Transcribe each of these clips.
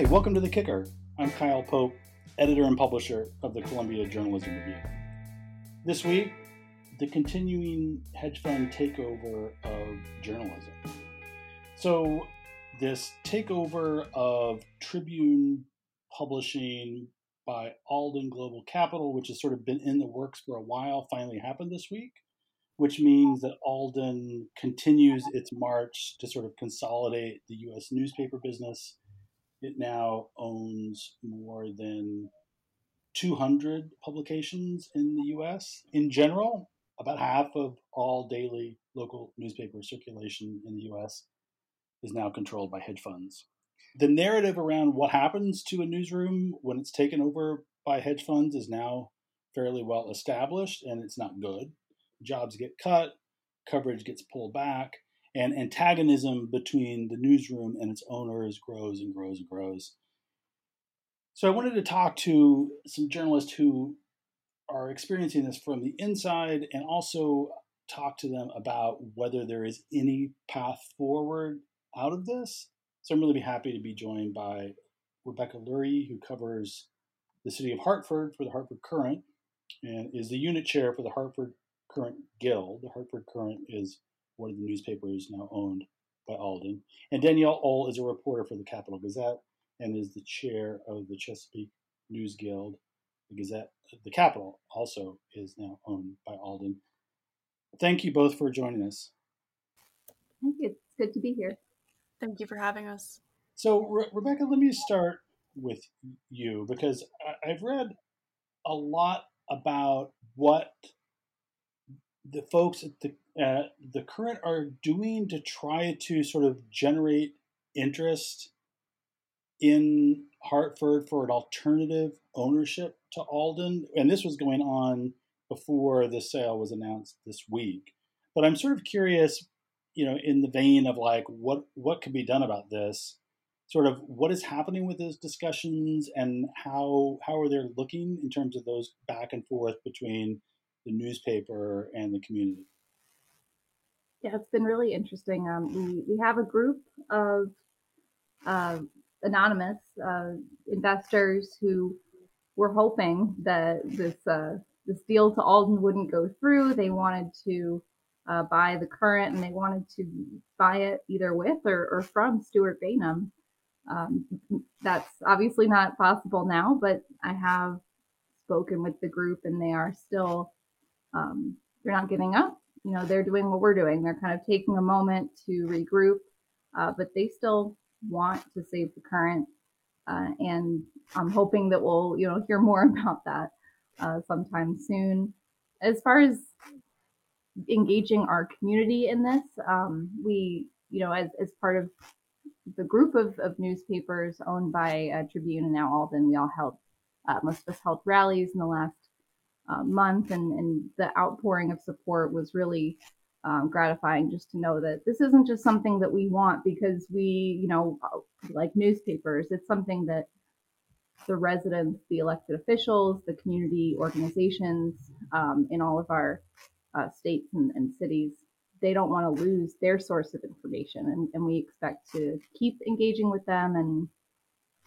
Hi, welcome to The Kicker. I'm Kyle Pope, editor and publisher of the Columbia Journalism Review. This week, the continuing hedge fund takeover of journalism. So, this takeover of Tribune Publishing by Alden Global Capital, which has sort of been in the works for a while, finally happened this week, which means that Alden continues its march to sort of consolidate the U.S. newspaper business. It now owns more than 200 publications in the US. In general, about half of all daily local newspaper circulation in the US is now controlled by hedge funds. The narrative around what happens to a newsroom when it's taken over by hedge funds is now fairly well established and it's not good. Jobs get cut, coverage gets pulled back, and antagonism between the newsroom and its owners grows and grows and grows. So I wanted to talk to some journalists who are experiencing this from the inside and also talk to them about whether there is any path forward out of this. So I'm really happy to be joined by Rebecca Lurye, who covers the city of Hartford for the Hartford Courant and is the unit chair for the Hartford Courant Guild. The Hartford Courant is one of the newspapers now owned by Alden. And Danielle Ohl is a reporter for the Capital Gazette and is the chair of the Chesapeake News Guild. The Gazette, the Capital, also is now owned by Alden. Thank you both for joining us. Thank you. It's good to be here. Thank you for having us. So, Re- Rebecca, let me start with you because I- I've read a lot about what the folks at the the Courant are doing to try to sort of generate interest in Hartford for an alternative ownership to Alden, and this was going on before the sale was announced this week. But I'm sort of curious, you know, in the vein of like what what could be done about this, sort of what is happening with those discussions and how how are they looking in terms of those back and forth between the newspaper and the community. Yeah, it's been really interesting. Um, we we have a group of uh, anonymous uh, investors who were hoping that this uh, this deal to Alden wouldn't go through. They wanted to uh, buy the Courant, and they wanted to buy it either with or, or from Stuart Bainum. Um, that's obviously not possible now, but I have spoken with the group, and they are still um, they're not giving up. You know, they're doing what we're doing. They're kind of taking a moment to regroup, uh, but they still want to save the Courant. Uh, and I'm hoping that we'll, you know, hear more about that uh, sometime soon. As far as engaging our community in this, um, we, you know, as, as part of the group of, of newspapers owned by uh, Tribune and now Alden, we all held, uh, most of us held rallies in the last uh, month, and, and the outpouring of support was really um, gratifying just to know that this isn't just something that we want because we, you know, like newspapers. It's something that the residents, the elected officials, the community organizations um, in all of our uh, states and, and, cities, they don't want to lose their source of information. And, and we expect to keep engaging with them and,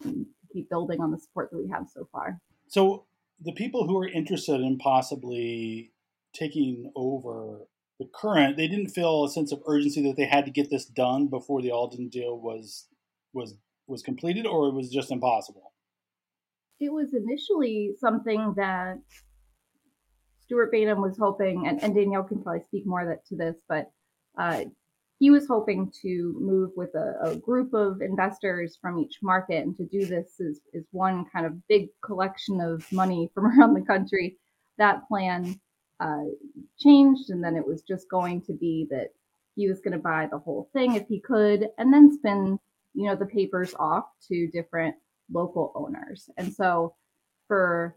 and keep building on the support that we have so far. So, the people who are interested in possibly taking over the Courant, they didn't feel a sense of urgency that they had to get this done before the Alden deal was was was completed, or it was just impossible. It was initially something that Stuart Bainum was hoping, and, and Danielle can probably speak more that, to this, but uh, he was hoping to move with a, a, group of investors from each market, and to do this is, is one kind of big collection of money from around the country. That plan uh, changed, and then it was just going to be that he was going to buy the whole thing if he could, and then spin, you know, the papers off to different local owners. And so, for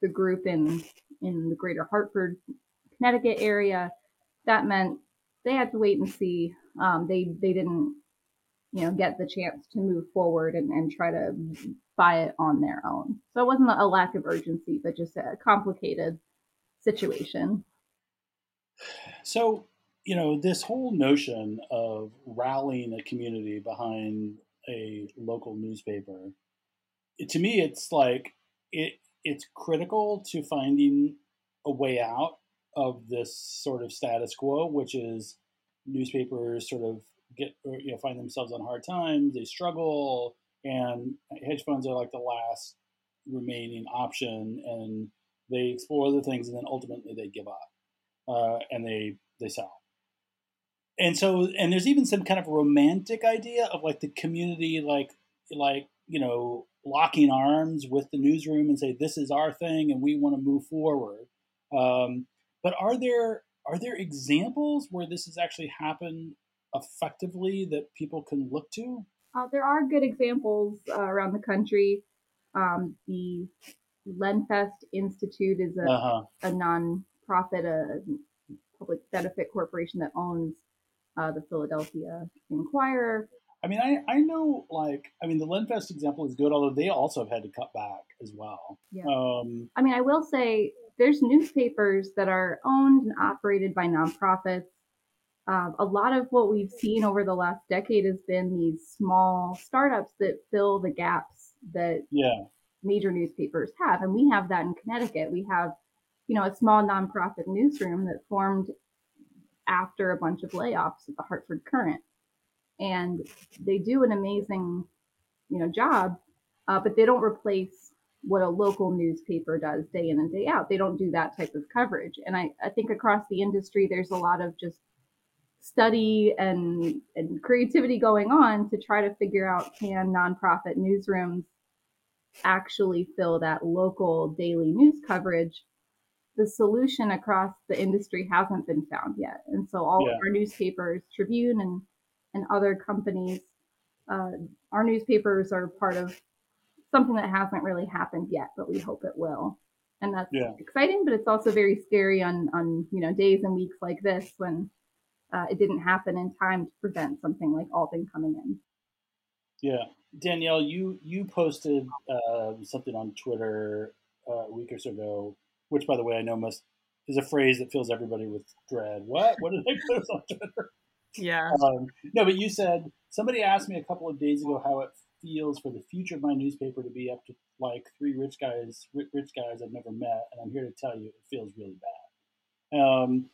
the group in in the Greater Hartford, Connecticut area, that meant they had to wait and see. Um, they they didn't, you know, get the chance to move forward and, and try to buy it on their own. So it wasn't a lack of urgency, but just a complicated situation. So, you know, this whole notion of rallying a community behind a local newspaper to me, it's like it it's critical to finding a way out of this sort of status quo, which is newspapers sort of get you know find themselves on hard times, they struggle, and hedge funds are like the last remaining option, and they explore other things, and then ultimately they give up uh, and they they sell. And so, and there's even some kind of romantic idea of like the community, like like you know, locking arms with the newsroom and say this is our thing and we want to move forward. Um, but are there are there examples where this has actually happened effectively that people can look to? Uh, there are good examples uh, around the country. Um, the Lenfest Institute is a, uh-huh. a non-profit, a public benefit corporation that owns uh, the Philadelphia Inquirer. I mean, I, I know, like, I mean, the Lenfest example is good, although they also have had to cut back as well. Yeah. Um, I mean, I will say there's newspapers that are owned and operated by nonprofits. Uh, a lot of what we've seen over the last decade has been these small startups that fill the gaps that yeah. major newspapers have. And we have that in Connecticut. We have, you know, a small nonprofit newsroom that formed after a bunch of layoffs at the Hartford Courant, And they do an amazing, you know, job, uh, but they don't replace what a local newspaper does day in and day out. They don't do that type of coverage. And I, I think across the industry, there's a lot of just study and, and creativity going on to try to figure out can nonprofit newsrooms actually fill that local daily news coverage the solution across the industry hasn't been found yet. And so all yeah. of our newspapers, Tribune and and other companies, uh, our newspapers are part of something that hasn't really happened yet, but we hope it will. And that's yeah. exciting, but it's also very scary on on you know days and weeks like this when uh, it didn't happen in time to prevent something like Alden coming in. Yeah, Danielle, you you posted uh, something on Twitter uh, a week or so ago which, by the way, I know must is a phrase that fills everybody with dread. What? What did they post on Twitter? Yeah. Um, no, but you said somebody asked me a couple of days ago how it feels for the future of my newspaper to be up to like three rich guys, rich guys I've never met, and I'm here to tell you it feels really bad. Um,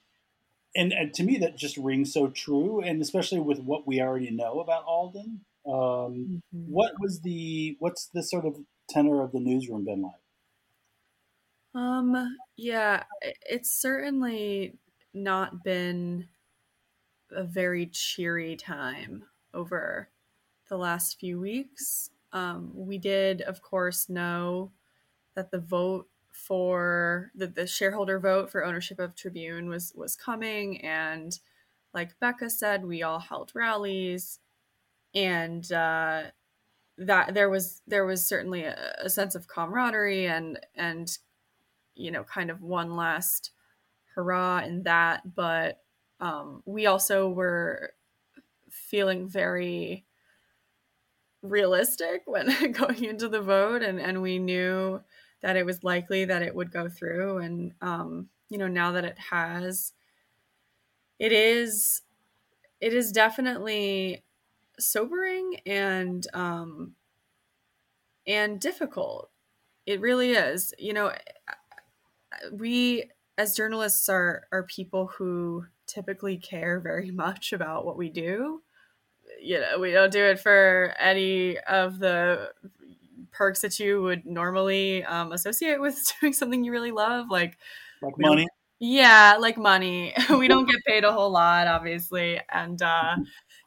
and, and to me, that just rings so true, and especially with what we already know about Alden. Um, mm-hmm. What was the what's the sort of tenor of the newsroom been like? Um, yeah, it's certainly not been a very cheery time over the last few weeks. Um, we did, of course, know that the vote for the, the shareholder vote for ownership of Tribune was was coming, and like Becca said, we all held rallies, and uh, that there was there was certainly a, a sense of camaraderie and and you know, kind of one last hurrah in that. But um, we also were feeling very realistic when going into the vote, and, and we knew that it was likely that it would go through. And, um, you know, now that it has, it is, it is definitely sobering and, um, and difficult. It really is. You know, we as journalists are are people who typically care very much about what we do. You know, we don't do it for any of the perks that you would normally um, associate with doing something you really love, like like money. Yeah, like money. we don't get paid a whole lot, obviously, and uh,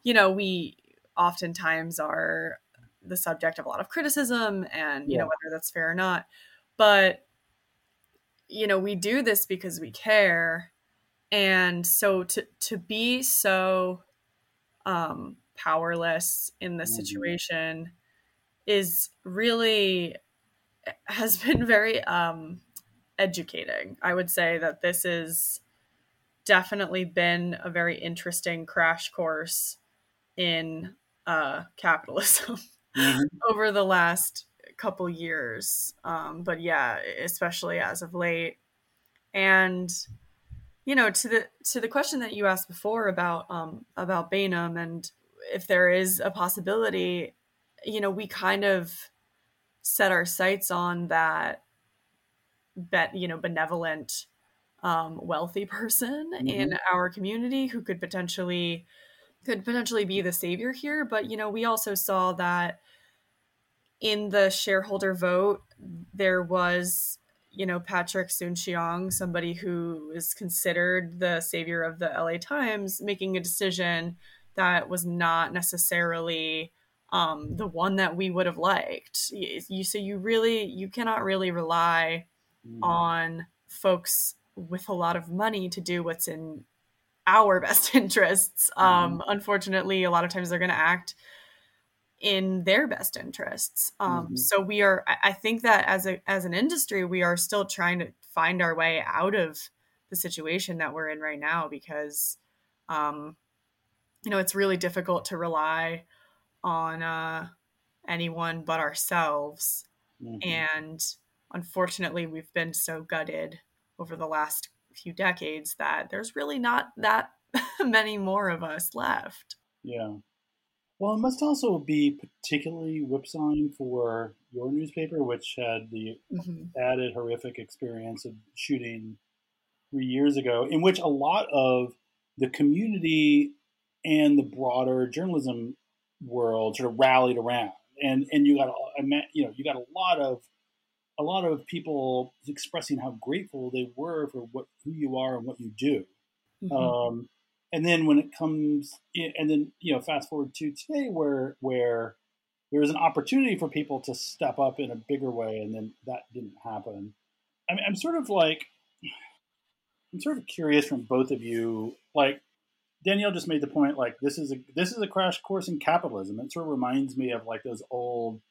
you know, we oftentimes are the subject of a lot of criticism, and you yeah. know whether that's fair or not. But you know, we do this because we care. And so to to be so um powerless in this mm-hmm. situation is really has been very um educating. I would say that this is definitely been a very interesting crash course in uh, capitalism mm-hmm. over the last couple years. Um, but yeah, especially as of late. And you know, to the to the question that you asked before about um, about Bainum and if there is a possibility, you know, we kind of set our sights on that bet you know benevolent um, wealthy person mm-hmm. in our community who could potentially could potentially be the savior here but you know we also saw that in the shareholder vote there was you know Patrick Soon-Shiong, somebody who is considered the savior of the LA Times, making a decision that was not necessarily um, the one that we would have liked. You, so you really you cannot really rely mm. on folks with a lot of money to do what's in our best interests. Mm. Um, unfortunately, a lot of times they're going to act in their best interests. Um, mm-hmm. So we are. I think that as a as an industry, we are still trying to find our way out of the situation that we're in right now because, um, you know, it's really difficult to rely on uh, anyone but ourselves. Mm-hmm. And unfortunately, we've been so gutted over the last few decades that there's really not that many more of us left. Yeah. Well, it must also be particularly whipsawing for your newspaper, which had the mm-hmm. added horrific experience of shooting three years ago, in which a lot of the community and the broader journalism world sort of rallied around, and and you got a, you know you got a lot of a lot of people expressing how grateful they were for what who you are and what you do. Mm-hmm. Um, and then when it comes and then you know fast forward to today where where there is an opportunity for people to step up in a bigger way and then that didn't happen I mean, i'm sort of like i'm sort of curious from both of you like danielle just made the point like this is a this is a crash course in capitalism it sort of reminds me of like those old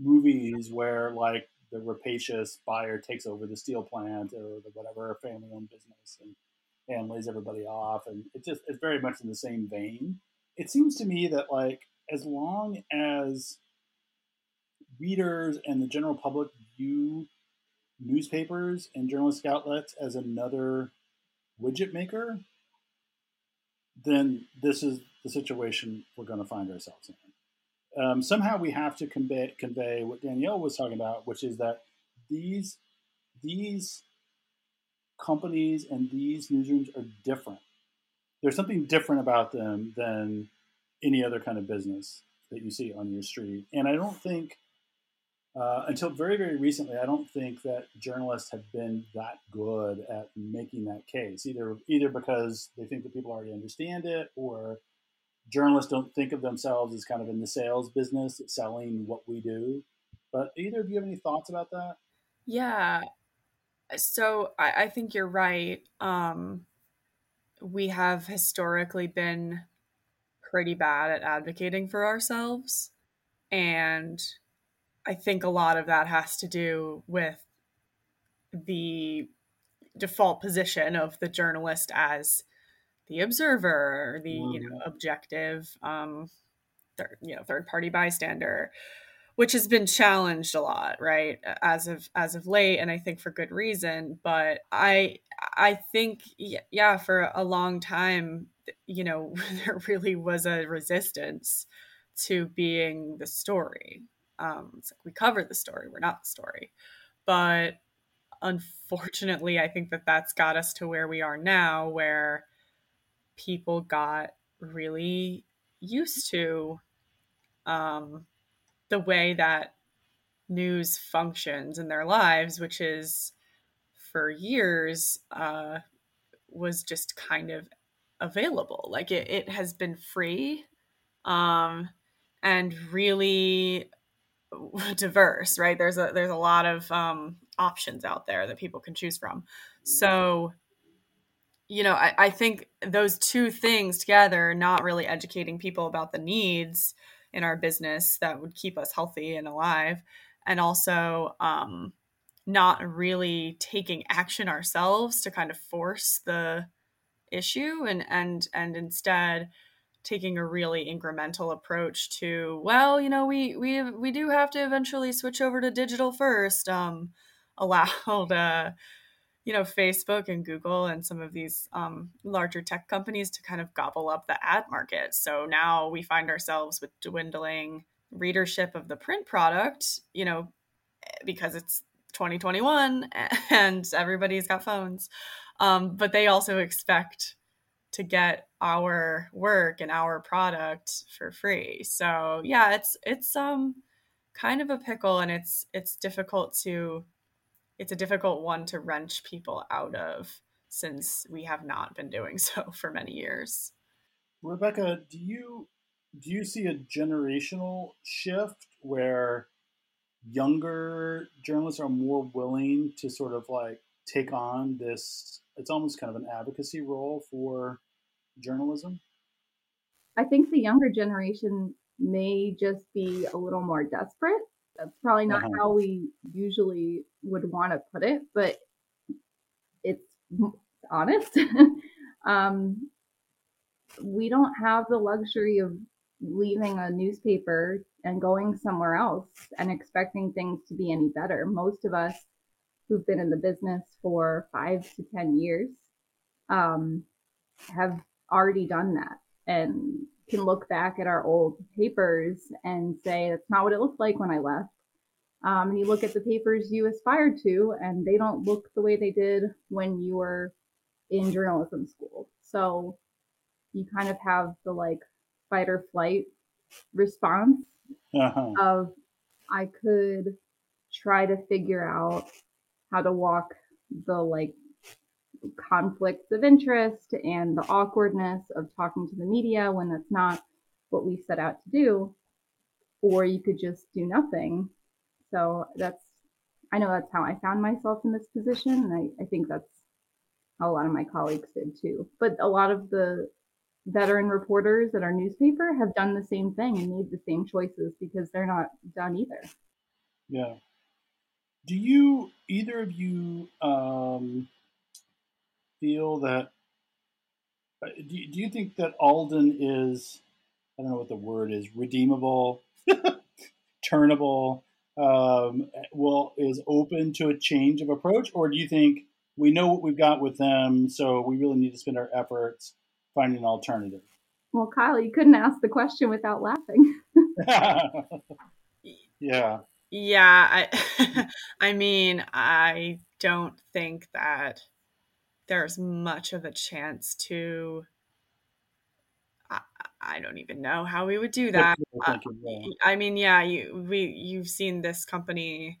movies where like the rapacious buyer takes over the steel plant or the whatever family owned business and and lays everybody off, and it just it's very much in the same vein. It seems to me that like as long as readers and the general public view newspapers and journalistic outlets as another widget maker, then this is the situation we're going to find ourselves in. Um, somehow we have to convey, convey what Danielle was talking about, which is that these these companies and these newsrooms are different. There's something different about them than any other kind of business that you see on your street. And I don't think, uh, until very, very recently, I don't think that journalists have been that good at making that case. Either either because they think that people already understand it, or journalists don't think of themselves as kind of in the sales business, selling what we do. But either of you have any thoughts about that? Yeah, so I, I think you're right. Um, we have historically been pretty bad at advocating for ourselves. And I think a lot of that has to do with the default position of the journalist as the observer, the mm. you know mm-hmm. objective, um, third, you know third party bystander, which has been challenged a lot right as of as of late and i think for good reason but i i think yeah for a long time you know there really was a resistance to being the story um it's like we cover the story we're not the story but unfortunately i think that that's got us to where we are now where people got really used to um the way that news functions in their lives, which is for years uh, was just kind of available. Like it, it has been free um, and really diverse, right? There's a there's a lot of um, options out there that people can choose from. So, you know, I, I think those two things together, not really educating people about the needs in our business that would keep us healthy and alive and also um, not really taking action ourselves to kind of force the issue and and and instead taking a really incremental approach to well you know we we we do have to eventually switch over to digital first um allowed uh you know facebook and google and some of these um, larger tech companies to kind of gobble up the ad market so now we find ourselves with dwindling readership of the print product you know because it's 2021 and everybody's got phones. Um, but they also expect to get our work and our product for free. So yeah, it's it's um kind of a pickle and it's it's difficult to it's a difficult one to wrench people out of since we have not been doing so for many years. Rebecca, do you do you see a generational shift where younger journalists are more willing to sort of like take on this it's almost kind of an advocacy role for journalism i think the younger generation may just be a little more desperate that's probably not uh-huh. how we usually would want to put it but it's honest um, we don't have the luxury of leaving a newspaper and going somewhere else and expecting things to be any better. Most of us who've been in the business for five to 10 years um, have already done that and can look back at our old papers and say, that's not what it looked like when I left. Um, and you look at the papers you aspired to, and they don't look the way they did when you were in journalism school. So you kind of have the like fight or flight response uh-huh. of I could try to figure out how to walk the like conflicts of interest and the awkwardness of talking to the media when that's not what we set out to do or you could just do nothing so that's i know that's how i found myself in this position and i, I think that's how a lot of my colleagues did too but a lot of the veteran reporters at our newspaper have done the same thing and made the same choices because they're not done either. Yeah. Do you either of you um, feel that? Uh, do you, do you think that Alden is? I don't know what the word is. Redeemable, turnable. Um, well, is open to a change of approach, or do you think we know what we've got with them, so we really need to spend our efforts finding an alternative. Well, Kyle, you couldn't ask the question without laughing. yeah. Yeah, I I mean, I don't think that there's much of a chance to I, I don't even know how we would do that. Uh, I mean, yeah, you we you've seen this company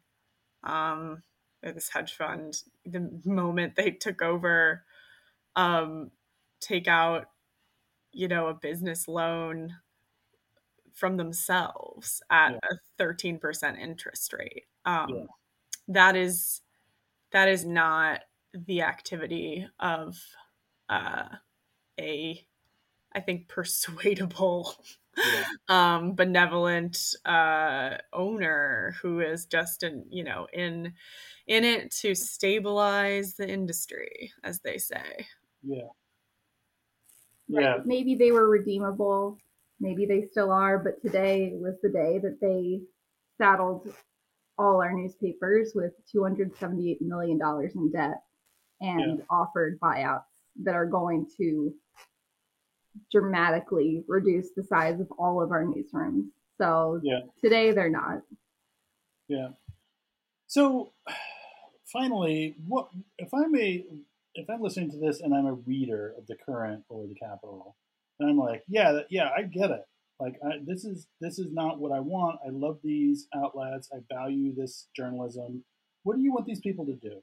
um or this hedge fund the moment they took over um take out you know a business loan from themselves at yeah. a 13% interest rate um, yeah. that is that is not the activity of uh, a i think persuadable yeah. um, benevolent uh, owner who is just in you know in in it to stabilize the industry as they say yeah yeah. Maybe they were redeemable. Maybe they still are, but today was the day that they saddled all our newspapers with $278 million in debt and yeah. offered buyouts that are going to dramatically reduce the size of all of our newsrooms. So yeah. today they're not. Yeah. So finally, what if I may if I'm listening to this and I'm a reader of the Courant or the Capital, and I'm like, yeah, yeah, I get it. Like I, this is this is not what I want. I love these outlets. I value this journalism. What do you want these people to do?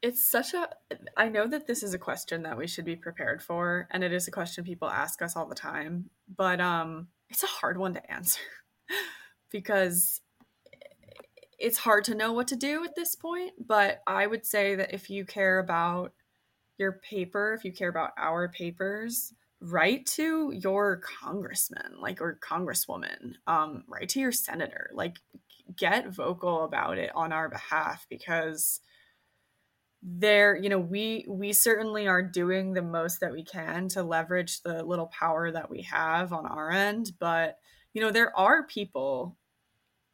It's such a. I know that this is a question that we should be prepared for, and it is a question people ask us all the time. But um, it's a hard one to answer because it's hard to know what to do at this point, but I would say that if you care about your paper, if you care about our papers, write to your congressman, like or congresswoman, um, write to your senator, like get vocal about it on our behalf because there you know we we certainly are doing the most that we can to leverage the little power that we have on our end but you know there are people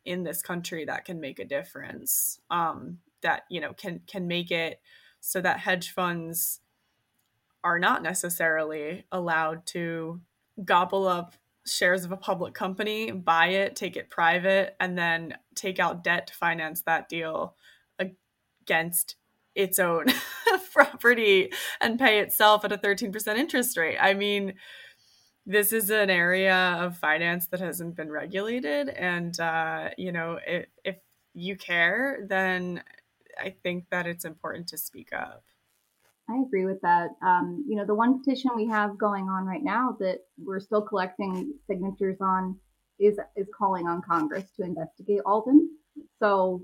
in this country that can make a difference um, that you know can can make it so that hedge funds are not necessarily allowed to gobble up shares of a public company, buy it, take it private, and then take out debt to finance that deal against its own property and pay itself at a 13% interest rate. I mean, this is an area of finance that hasn't been regulated. And, uh, you know, if, if you care, then I think that it's important to speak up. I agree with that. Um, you know, the one petition we have going on right now that we're still collecting signatures on is is calling on Congress to investigate Alden. So,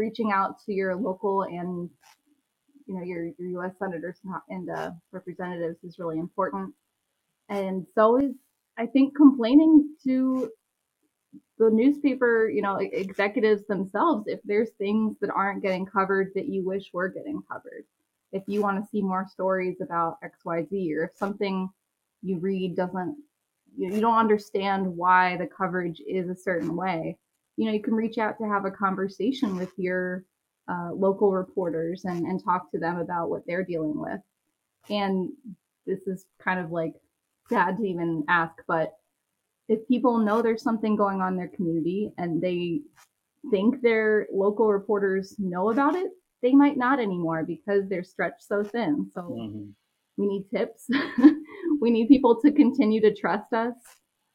reaching out to your local and you know your, your U.S. senators and uh, representatives is really important, and so is I think complaining to the newspaper, you know, executives themselves if there's things that aren't getting covered that you wish were getting covered if you want to see more stories about XYZ or if something you read doesn't you, you don't understand why the coverage is a certain way, you know, you can reach out to have a conversation with your uh, local reporters and, and talk to them about what they're dealing with. And this is kind of like sad to even ask, but if people know there's something going on in their community and they think their local reporters know about it, they might not anymore because they're stretched so thin. So mm-hmm. we need tips. we need people to continue to trust us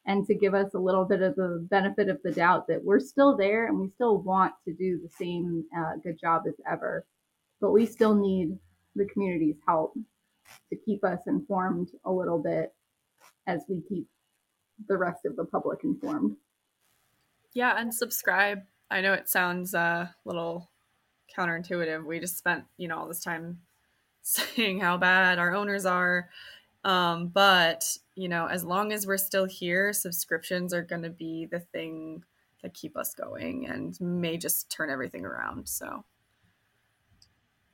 and to give us a little bit of the benefit of the doubt that we're still there and we still want to do the same uh, good job as ever. But we still need the community's help to keep us informed a little bit as we keep the rest of the public informed. Yeah, and subscribe. I know it sounds a uh, little counterintuitive. We just spent, you know, all this time saying how bad our owners are. Um, but, you know, as long as we're still here, subscriptions are going to be the thing that keep us going and may just turn everything around. So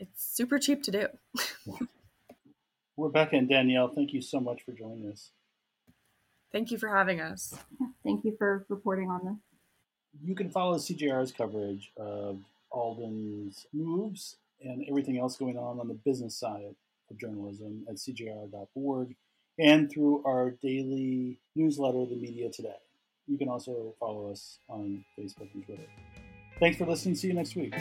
it's super cheap to do. Rebecca and Danielle, thank you so much for joining us. Thank you for having us. Thank you for reporting on this. You can follow CJR's coverage of Alden's moves and everything else going on on the business side of journalism at cjr.org and through our daily newsletter, The Media Today. You can also follow us on Facebook and Twitter. Thanks for listening. See you next week.